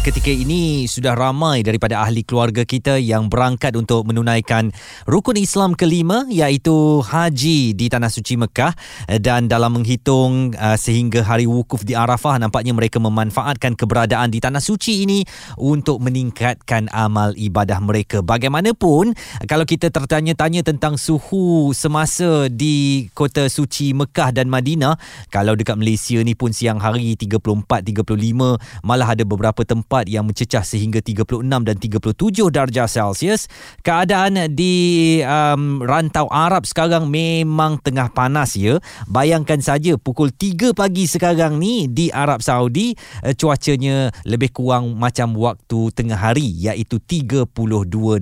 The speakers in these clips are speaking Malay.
ketika ini sudah ramai daripada ahli keluarga kita yang berangkat untuk menunaikan rukun Islam kelima iaitu haji di tanah suci Mekah. Dan dalam menghitung uh, sehingga hari wukuf di Arafah nampaknya mereka memanfaatkan keberadaan di tanah suci ini untuk meningkatkan amal ibadah mereka. Bagaimanapun kalau kita tertanya-tanya tentang suhu semasa di kota suci Mekah dan Madinah kalau dekat Malaysia ni pun siang hari 34 35 malah ada beberapa tempat yang mencecah sehingga 36 dan 37 darjah Celsius. Keadaan di um, rantau Arab sekarang memang tengah panas ya. Bayangkan saja pukul 3 pagi sekarang ni di Arab Saudi uh, cuacanya lebih kurang macam waktu tengah hari iaitu 32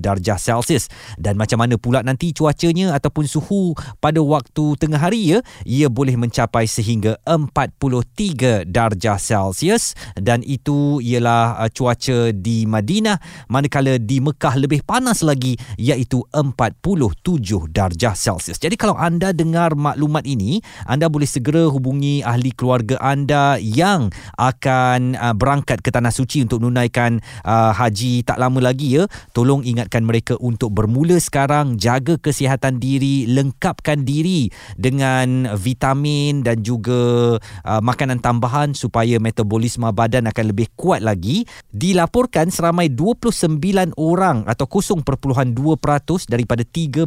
darjah Celsius. Dan macam mana pula nanti cuacanya ataupun suhu pada waktu tengah hari ya, ia boleh mencapai sehingga 43 darjah Celsius dan itu ialah uh, cuaca di Madinah manakala di Mekah lebih panas lagi iaitu 47 darjah Celsius. Jadi kalau anda dengar maklumat ini, anda boleh segera hubungi ahli keluarga anda yang akan uh, berangkat ke tanah suci untuk menunaikan uh, haji tak lama lagi ya. Tolong ingatkan mereka untuk bermula sekarang jaga kesihatan diri, lengkapkan diri dengan vitamin dan juga uh, makanan tambahan supaya metabolisme badan akan lebih kuat lagi dilaporkan seramai 29 orang atau 0.2% daripada 13,000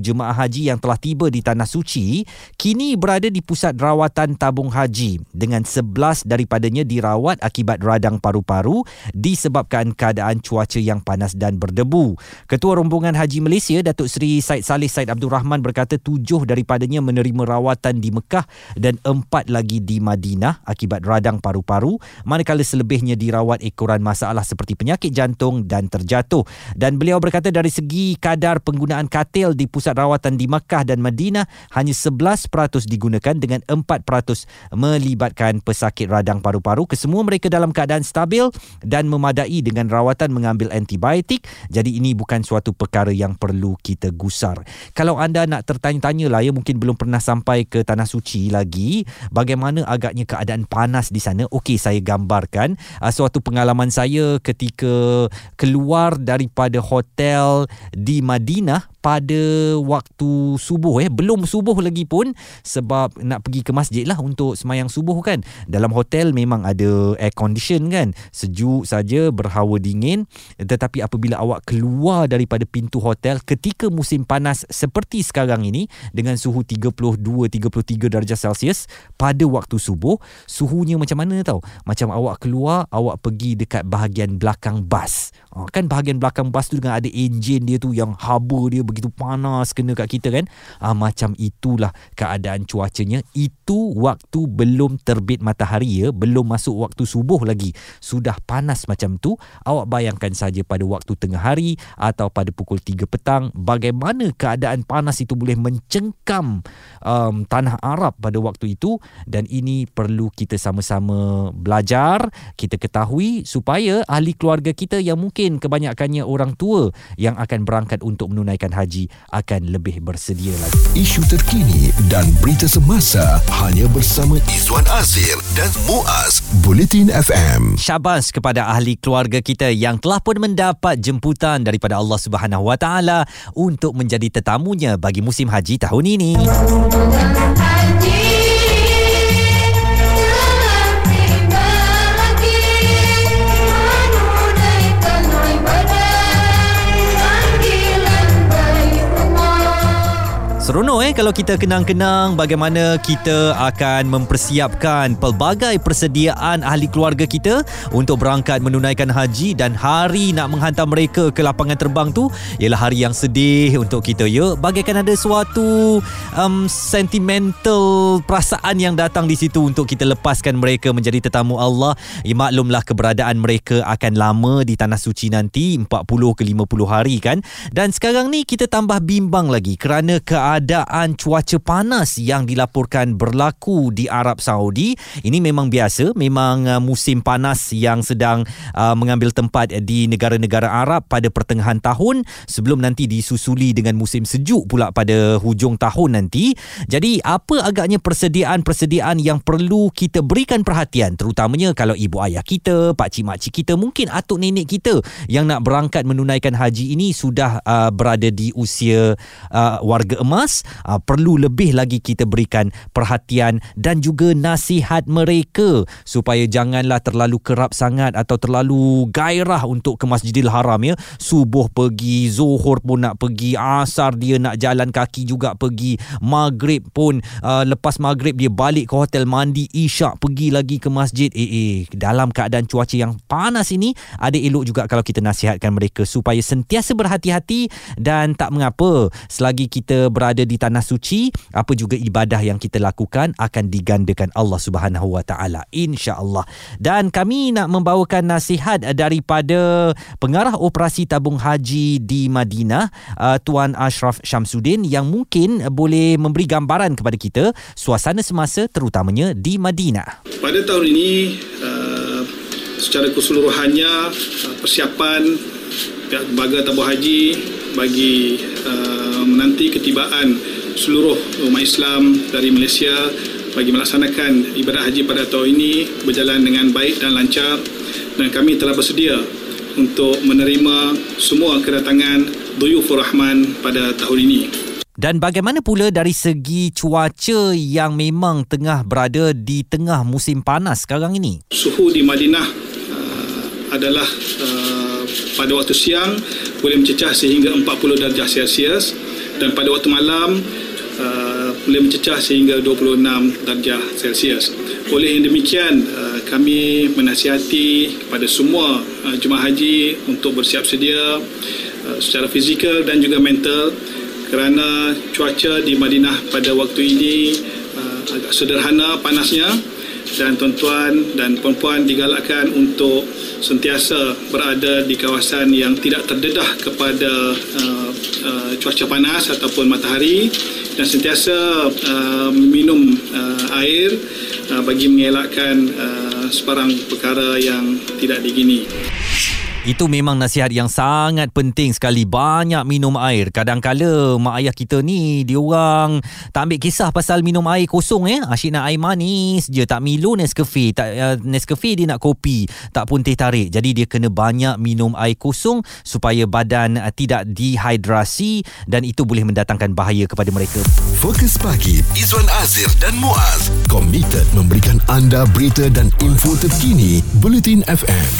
jemaah haji yang telah tiba di Tanah Suci kini berada di pusat rawatan tabung haji dengan 11 daripadanya dirawat akibat radang paru-paru disebabkan keadaan cuaca yang panas dan berdebu. Ketua Rombongan Haji Malaysia Datuk Seri Said Salih Said Abdul Rahman berkata tujuh daripadanya menerima rawatan di Mekah dan empat lagi di Madinah akibat radang paru-paru manakala selebihnya dirawat merawat ekoran masalah seperti penyakit jantung dan terjatuh. Dan beliau berkata dari segi kadar penggunaan katil di pusat rawatan di Makkah dan Madinah hanya 11% digunakan dengan 4% melibatkan pesakit radang paru-paru. Kesemua mereka dalam keadaan stabil dan memadai dengan rawatan mengambil antibiotik. Jadi ini bukan suatu perkara yang perlu kita gusar. Kalau anda nak tertanya-tanya lah ya mungkin belum pernah sampai ke Tanah Suci lagi bagaimana agaknya keadaan panas di sana. Okey saya gambarkan uh, suatu pengalaman saya ketika keluar daripada hotel di Madinah pada waktu subuh eh. Belum subuh lagi pun sebab nak pergi ke masjid lah untuk semayang subuh kan. Dalam hotel memang ada air condition kan. Sejuk saja berhawa dingin. Tetapi apabila awak keluar daripada pintu hotel ketika musim panas seperti sekarang ini dengan suhu 32 33 darjah Celsius pada waktu subuh suhunya macam mana tau? Macam awak keluar awak pergi dekat bahagian belakang bas. Ha, kan bahagian belakang bas tu dengan ada enjin dia tu yang haba dia begitu panas kena kat kita kan. Ah, macam itulah keadaan cuacanya. Itu waktu belum terbit matahari ya. Belum masuk waktu subuh lagi. Sudah panas macam tu. Awak bayangkan saja pada waktu tengah hari atau pada pukul 3 petang bagaimana keadaan panas itu boleh mencengkam um, tanah Arab pada waktu itu. Dan ini perlu kita sama-sama belajar kita ketahui supaya ahli keluarga kita yang mungkin kebanyakannya orang tua yang akan berangkat untuk menunaikan haji haji akan lebih bersedia lagi. Isu terkini dan berita semasa hanya bersama Izwan Azir dan Muaz Bulletin FM. Syabas kepada ahli keluarga kita yang telah pun mendapat jemputan daripada Allah Subhanahu Wa Taala untuk menjadi tetamunya bagi musim haji tahun ini. Sorona Seronok eh kalau kita kenang-kenang bagaimana kita akan mempersiapkan pelbagai persediaan ahli keluarga kita untuk berangkat menunaikan haji dan hari nak menghantar mereka ke lapangan terbang tu ialah hari yang sedih untuk kita. Ya bagaikan ada suatu um, sentimental perasaan yang datang di situ untuk kita lepaskan mereka menjadi tetamu Allah. Ya, maklumlah keberadaan mereka akan lama di tanah suci nanti 40 ke 50 hari kan? Dan sekarang ni kita tambah bimbang lagi kerana keadaan keadaan cuaca panas yang dilaporkan berlaku di Arab Saudi. Ini memang biasa, memang uh, musim panas yang sedang uh, mengambil tempat di negara-negara Arab pada pertengahan tahun sebelum nanti disusuli dengan musim sejuk pula pada hujung tahun nanti. Jadi apa agaknya persediaan-persediaan yang perlu kita berikan perhatian terutamanya kalau ibu ayah kita, pak cik mak cik kita, mungkin atuk nenek kita yang nak berangkat menunaikan haji ini sudah uh, berada di usia warga emas, uh, perlu lebih lagi kita berikan perhatian dan juga nasihat mereka supaya janganlah terlalu kerap sangat atau terlalu gairah untuk ke Masjidil Haram ya. Subuh pergi, Zuhur pun nak pergi, Asar dia nak jalan kaki juga pergi, Maghrib pun uh, lepas Maghrib dia balik ke hotel mandi, Isyak pergi lagi ke masjid. Eh eh dalam keadaan cuaca yang panas ini ada elok juga kalau kita nasihatkan mereka supaya sentiasa berhati-hati dan tak mengapa selagi kita berada di tanah suci apa juga ibadah yang kita lakukan akan digandakan Allah Subhanahu Wa Taala insya-Allah. Dan kami nak membawakan nasihat daripada pengarah operasi tabung haji di Madinah uh, Tuan Ashraf Syamsuddin yang mungkin boleh memberi gambaran kepada kita suasana semasa terutamanya di Madinah. Pada tahun ini uh, secara keseluruhannya uh, persiapan pihak lembaga tabung haji bagi uh, menanti ketibaan seluruh umat Islam dari Malaysia bagi melaksanakan ibadah haji pada tahun ini berjalan dengan baik dan lancar dan kami telah bersedia untuk menerima semua kedatangan Duyufur Rahman pada tahun ini. Dan bagaimana pula dari segi cuaca yang memang tengah berada di tengah musim panas sekarang ini? Suhu di Madinah uh, adalah uh, pada waktu siang boleh mencecah sehingga 40 darjah Celsius dan pada waktu malam uh, boleh mencecah sehingga 26 darjah Celsius. Oleh yang demikian, uh, kami menasihati kepada semua uh, jemaah haji untuk bersiap sedia uh, secara fizikal dan juga mental kerana cuaca di Madinah pada waktu ini uh, agak sederhana panasnya dan tuan-tuan dan puan-puan digalakkan untuk sentiasa berada di kawasan yang tidak terdedah kepada uh, uh, cuaca panas ataupun matahari dan sentiasa uh, minum uh, air uh, bagi mengelakkan uh, sebarang perkara yang tidak digini. Itu memang nasihat yang sangat penting sekali. Banyak minum air. Kadang-kala mak ayah kita ni, dia orang tak ambil kisah pasal minum air kosong eh. Asyik nak air manis je. Tak Milo Nescafe. Tak uh, Nescafe dia nak kopi. Tak pun teh tarik. Jadi dia kena banyak minum air kosong supaya badan uh, tidak dehidrasi dan itu boleh mendatangkan bahaya kepada mereka. Fokus pagi Izwan Azir dan Muaz komited memberikan anda berita dan info terkini Bulletin FM.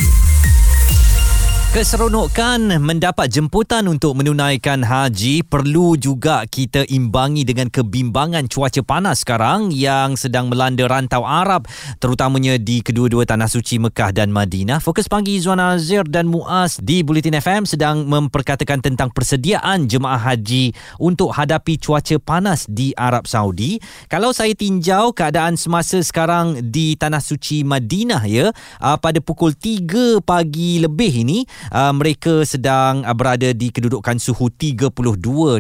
Keseronokan mendapat jemputan untuk menunaikan haji perlu juga kita imbangi dengan kebimbangan cuaca panas sekarang yang sedang melanda rantau Arab terutamanya di kedua-dua tanah suci Mekah dan Madinah. Fokus pagi Izwan Azir dan Muaz di Bulletin FM sedang memperkatakan tentang persediaan jemaah haji untuk hadapi cuaca panas di Arab Saudi. Kalau saya tinjau keadaan semasa sekarang di tanah suci Madinah ya pada pukul 3 pagi lebih ini uh, mereka sedang uh, berada di kedudukan suhu 32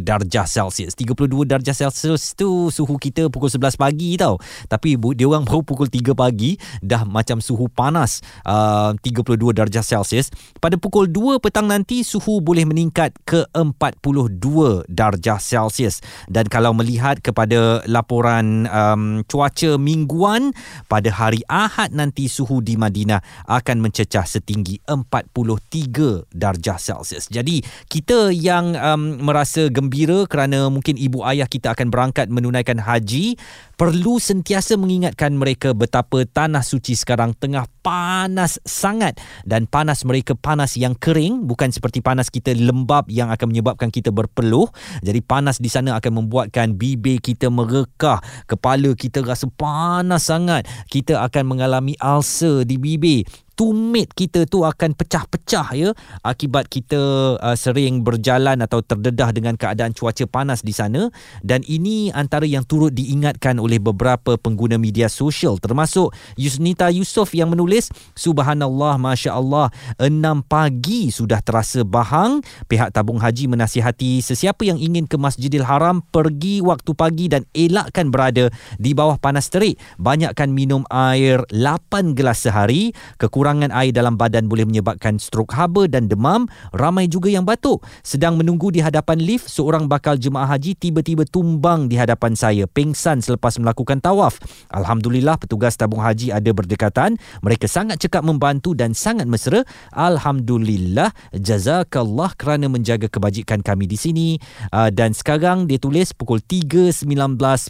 darjah Celsius. 32 darjah Celsius tu suhu kita pukul 11 pagi tau. Tapi dia orang baru pukul 3 pagi dah macam suhu panas uh, 32 darjah Celsius. Pada pukul 2 petang nanti suhu boleh meningkat ke 42 darjah Celsius. Dan kalau melihat kepada laporan um, cuaca mingguan pada hari Ahad nanti suhu di Madinah akan mencecah setinggi 43 darjah Celsius. Jadi kita yang um, merasa gembira kerana mungkin ibu ayah kita akan berangkat menunaikan haji perlu sentiasa mengingatkan mereka betapa tanah suci sekarang tengah panas sangat dan panas mereka panas yang kering bukan seperti panas kita lembab yang akan menyebabkan kita berpeluh jadi panas di sana akan membuatkan bibir kita merekah kepala kita rasa panas sangat kita akan mengalami ulcer di bibir tumit kita tu akan pecah-pecah ya. Akibat kita uh, sering berjalan atau terdedah dengan keadaan cuaca panas di sana. Dan ini antara yang turut diingatkan oleh beberapa pengguna media sosial termasuk Yusnita Yusof yang menulis subhanallah masya-Allah 6 pagi sudah terasa bahang. Pihak tabung haji menasihati sesiapa yang ingin ke Masjidil Haram pergi waktu pagi dan elakkan berada di bawah panas terik. Banyakkan minum air 8 gelas sehari. Kekurangan air dalam badan boleh menyebabkan strok haba dan demam. Ramai juga yang batuk. Sedang menunggu di hadapan lift seorang bakal jemaah haji tiba-tiba tumbang di hadapan saya. Pingsan selepas melakukan tawaf. Alhamdulillah petugas tabung haji ada berdekatan. Mereka sangat cekap membantu dan sangat mesra. Alhamdulillah jazakallah kerana menjaga kebajikan kami di sini. Uh, dan sekarang dia tulis pukul 3.19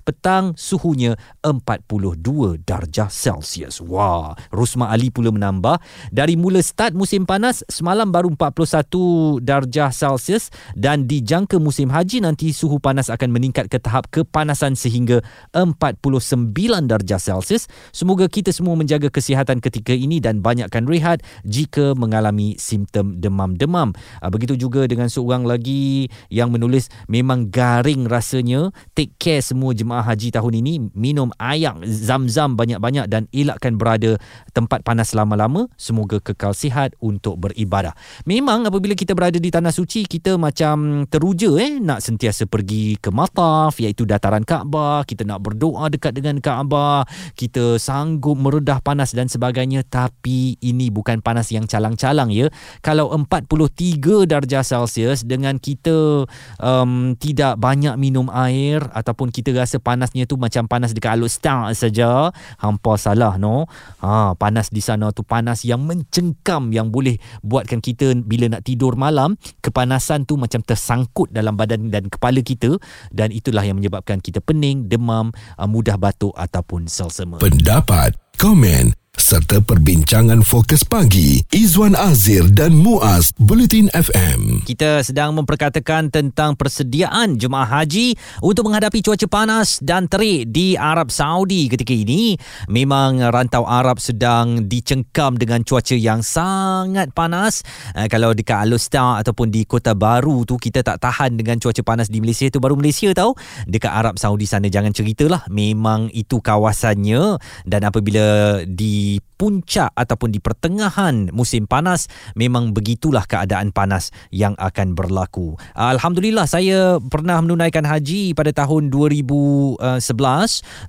petang suhunya 42 darjah Celsius. Wah Rusma Ali pula menambah dari mula start musim panas semalam baru 41 darjah Celsius dan dijangka musim haji nanti suhu panas akan meningkat ke tahap kepanasan sehingga 49 darjah Celsius. Semoga kita semua menjaga kesihatan ketika ini dan banyakkan rehat jika mengalami simptom demam-demam. Ah, begitu juga dengan seorang lagi yang menulis memang garing rasanya. Take care semua jemaah haji tahun ini. Minum air zam-zam banyak-banyak dan elakkan berada tempat panas lama-lama. Semoga kekal sihat untuk beribadah. Memang apabila kita berada di tanah suci, kita macam teruja eh nak sentiasa pergi ke mataf iaitu dataran Kaabah. Kita nak berdoa dekat dengan Kaabah. Kita sanggup meredah panas dan sebagainya. Tapi ini bukan panas yang calang-calang ya. Kalau 43 darjah Celsius dengan kita um, tidak banyak minum air ataupun kita rasa panasnya tu macam panas dekat Alut saja, hampa salah no. Ha, panas di sana tu panas yang mencengkam yang boleh buatkan kita bila nak tidur malam kepanasan tu macam tersangkut dalam badan dan kepala kita dan itulah yang menyebabkan kita pening, demam, uh, mudah batuk ataupun selsema. Pendapat, komen serta perbincangan fokus pagi Izwan Azir dan Muaz Bulletin FM. Kita sedang memperkatakan tentang persediaan jemaah haji untuk menghadapi cuaca panas dan terik di Arab Saudi ketika ini. Memang rantau Arab sedang dicengkam dengan cuaca yang sangat panas. Uh, kalau dekat Alustar ataupun di Kota Baru tu kita tak tahan dengan cuaca panas di Malaysia tu baru Malaysia tahu. Dekat Arab Saudi sana jangan ceritalah. Memang itu kawasannya dan apabila di puncak ataupun di pertengahan musim panas memang begitulah keadaan panas yang akan berlaku. Alhamdulillah saya pernah menunaikan haji pada tahun 2011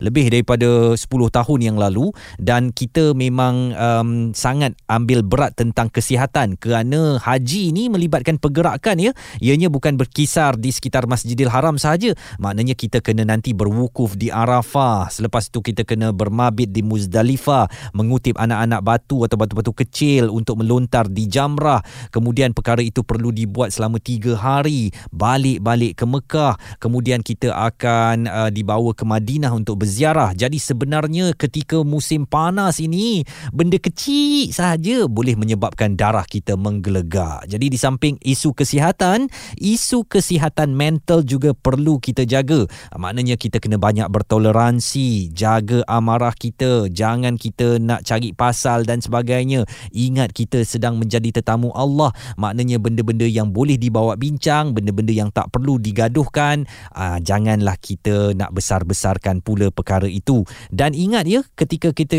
lebih daripada 10 tahun yang lalu dan kita memang um, sangat ambil berat tentang kesihatan kerana haji ini melibatkan pergerakan ya. Ianya bukan berkisar di sekitar Masjidil Haram sahaja. Maknanya kita kena nanti berwukuf di Arafah. Selepas itu kita kena bermabit di Muzdalifah mengutip anak-anak batu atau batu-batu kecil untuk melontar di Jamrah. Kemudian perkara itu perlu dibuat selama tiga hari. Balik-balik ke Mekah. Kemudian kita akan uh, dibawa ke Madinah untuk berziarah. Jadi sebenarnya ketika musim panas ini, benda kecil sahaja boleh menyebabkan darah kita menggelegak. Jadi di samping isu kesihatan, isu kesihatan mental juga perlu kita jaga. Maknanya kita kena banyak bertoleransi, jaga amarah kita, jangan kita nak cari pasal dan sebagainya. Ingat kita sedang menjadi tetamu Allah. Maknanya benda-benda yang boleh dibawa bincang, benda-benda yang tak perlu digaduhkan, aa, janganlah kita nak besar-besarkan pula perkara itu. Dan ingat ya, ketika kita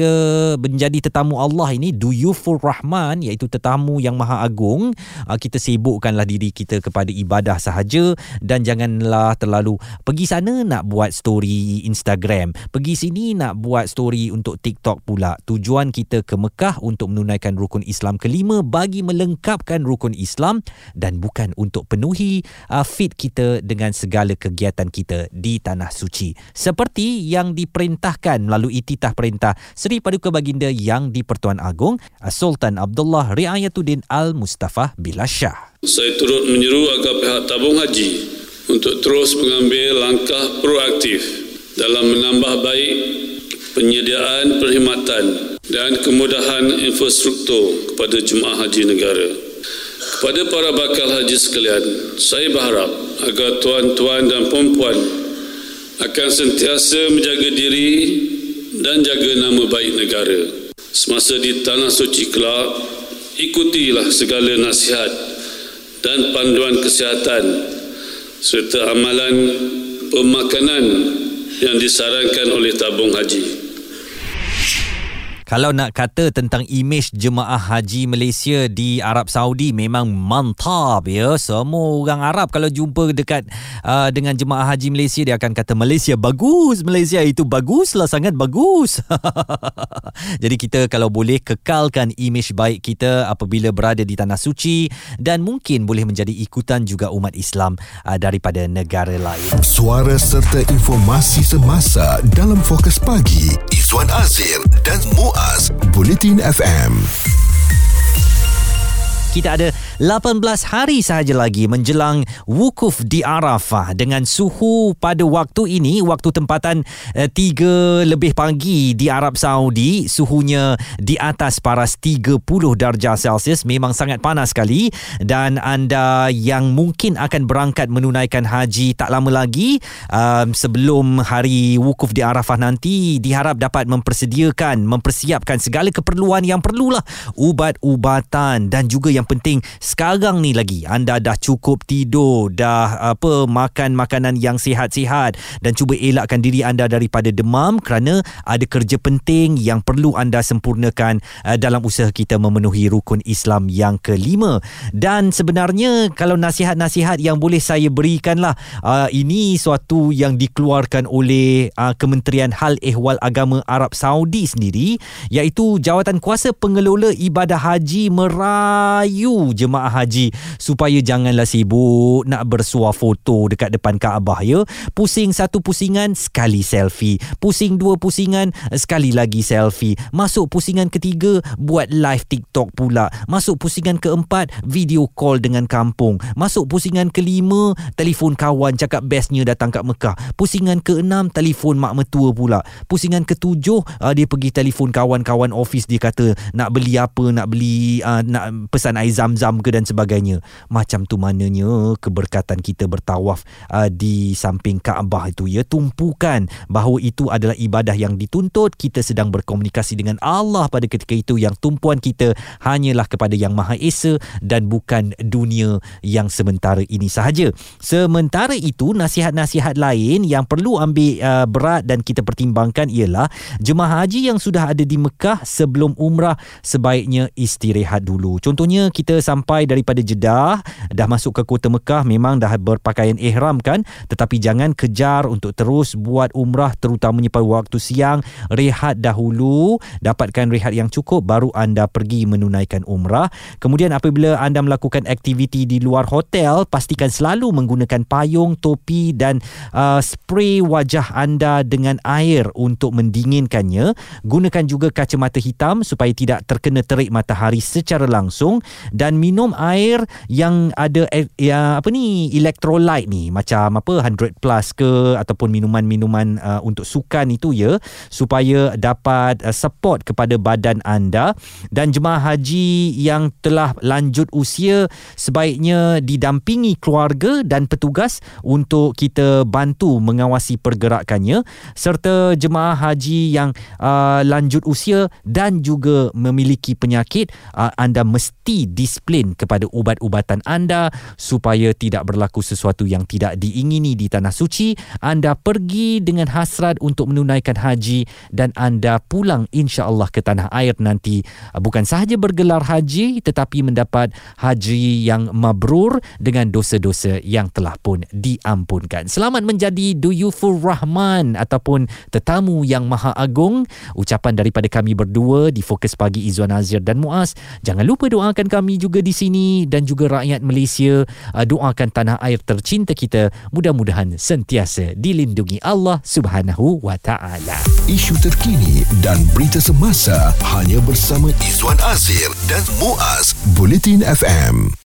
menjadi tetamu Allah ini, duyufur rahman, iaitu tetamu yang maha agung, aa, kita sibukkanlah diri kita kepada ibadah sahaja dan janganlah terlalu pergi sana nak buat story Instagram, pergi sini nak buat story untuk TikTok pula. Tujuan kita ke Mekah untuk menunaikan rukun Islam kelima bagi melengkapkan rukun Islam dan bukan untuk penuhi uh, fit kita dengan segala kegiatan kita di tanah suci. Seperti yang diperintahkan melalui titah perintah Seri Paduka Baginda yang di-Pertuan Agong uh, Sultan Abdullah Riayatuddin Al-Mustafa Bilashah. Saya turut menyeru agar pihak tabung haji untuk terus mengambil langkah proaktif dalam menambah baik penyediaan perkhidmatan dan kemudahan infrastruktur kepada jemaah haji negara. Kepada para bakal haji sekalian, saya berharap agar tuan-tuan dan puan-puan akan sentiasa menjaga diri dan jaga nama baik negara. Semasa di Tanah Suci kelak, ikutilah segala nasihat dan panduan kesihatan serta amalan pemakanan yang disarankan oleh tabung haji. Kalau nak kata tentang imej jemaah haji Malaysia di Arab Saudi memang mantap ya. Semua orang Arab kalau jumpa dekat uh, dengan jemaah haji Malaysia dia akan kata Malaysia bagus. Malaysia itu baguslah sangat bagus. Jadi kita kalau boleh kekalkan imej baik kita apabila berada di tanah suci dan mungkin boleh menjadi ikutan juga umat Islam uh, daripada negara lain. Suara serta informasi semasa dalam fokus pagi Izwan Azir dan Mu Muaz, Bulletin FM kita ada 18 hari sahaja lagi menjelang wukuf di Arafah. Dengan suhu pada waktu ini waktu tempatan eh, 3 lebih pagi di Arab Saudi suhunya di atas paras 30 darjah Celsius memang sangat panas sekali. Dan anda yang mungkin akan berangkat menunaikan haji tak lama lagi um, sebelum hari wukuf di Arafah nanti diharap dapat mempersediakan mempersiapkan segala keperluan yang perlulah. Ubat-ubatan dan juga yang penting sekarang ni lagi anda dah cukup tidur dah apa makan makanan yang sihat-sihat dan cuba elakkan diri anda daripada demam kerana ada kerja penting yang perlu anda sempurnakan uh, dalam usaha kita memenuhi rukun Islam yang kelima. Dan sebenarnya kalau nasihat-nasihat yang boleh saya berikanlah uh, ini suatu yang dikeluarkan oleh uh, Kementerian Hal Ehwal Agama Arab Saudi sendiri iaitu jawatan kuasa pengelola ibadah haji merayu rayu jemaah haji supaya janganlah sibuk nak bersuah foto dekat depan Kaabah ya. Pusing satu pusingan sekali selfie. Pusing dua pusingan sekali lagi selfie. Masuk pusingan ketiga buat live TikTok pula. Masuk pusingan keempat video call dengan kampung. Masuk pusingan kelima telefon kawan cakap bestnya datang kat Mekah. Pusingan keenam telefon mak metua pula. Pusingan ketujuh uh, dia pergi telefon kawan-kawan office dia kata nak beli apa nak beli uh, nak pesan air zam-zam ke dan sebagainya. Macam tu mananya keberkatan kita bertawaf uh, di samping Kaabah itu ya tumpukan bahawa itu adalah ibadah yang dituntut kita sedang berkomunikasi dengan Allah pada ketika itu yang tumpuan kita hanyalah kepada yang Maha Esa dan bukan dunia yang sementara ini sahaja. Sementara itu nasihat-nasihat lain yang perlu ambil uh, berat dan kita pertimbangkan ialah jemaah haji yang sudah ada di Mekah sebelum umrah sebaiknya istirahat dulu. Contohnya kita sampai daripada Jeddah dah masuk ke kota Mekah memang dah berpakaian ihram kan? Tetapi jangan kejar untuk terus buat umrah terutamanya pada waktu siang. Rehat dahulu dapatkan rehat yang cukup baru anda pergi menunaikan umrah. Kemudian apabila anda melakukan aktiviti di luar hotel pastikan selalu menggunakan payung topi dan uh, spray wajah anda dengan air untuk mendinginkannya. Gunakan juga kacamata hitam supaya tidak terkena terik matahari secara langsung dan minum air yang ada eh, ya apa ni electrolyte ni. Macam apa 100 plus ke ataupun minuman-minuman uh, untuk sukan itu ya supaya dapat uh, support kepada badan anda. Dan jemaah haji yang telah lanjut usia sebaiknya didampingi keluarga dan petugas untuk kita bantu mengawasi pergerakannya serta jemaah haji yang uh, lanjut usia dan juga memiliki penyakit uh, anda mesti disiplin kepada ubat-ubatan anda supaya tidak berlaku sesuatu yang tidak diingini di tanah suci. Anda pergi dengan hasrat untuk menunaikan haji dan anda pulang insya-Allah ke tanah air nanti. Bukan sahaja bergelar haji tetapi mendapat haji yang mabrur dengan dosa-dosa yang telah pun diampunkan. Selamat menjadi duyufur rahman ataupun tetamu yang maha agung. Ucapan daripada kami berdua di fokus pagi Izwan Azir dan Muaz. Jangan lupa doakan kami juga di sini dan juga rakyat Malaysia uh, doakan tanah air tercinta kita mudah-mudahan sentiasa dilindungi Allah Subhanahu wa taala. Isu terkini dan berita semasa hanya bersama Izwan Azir dan Muaz Bulletin FM.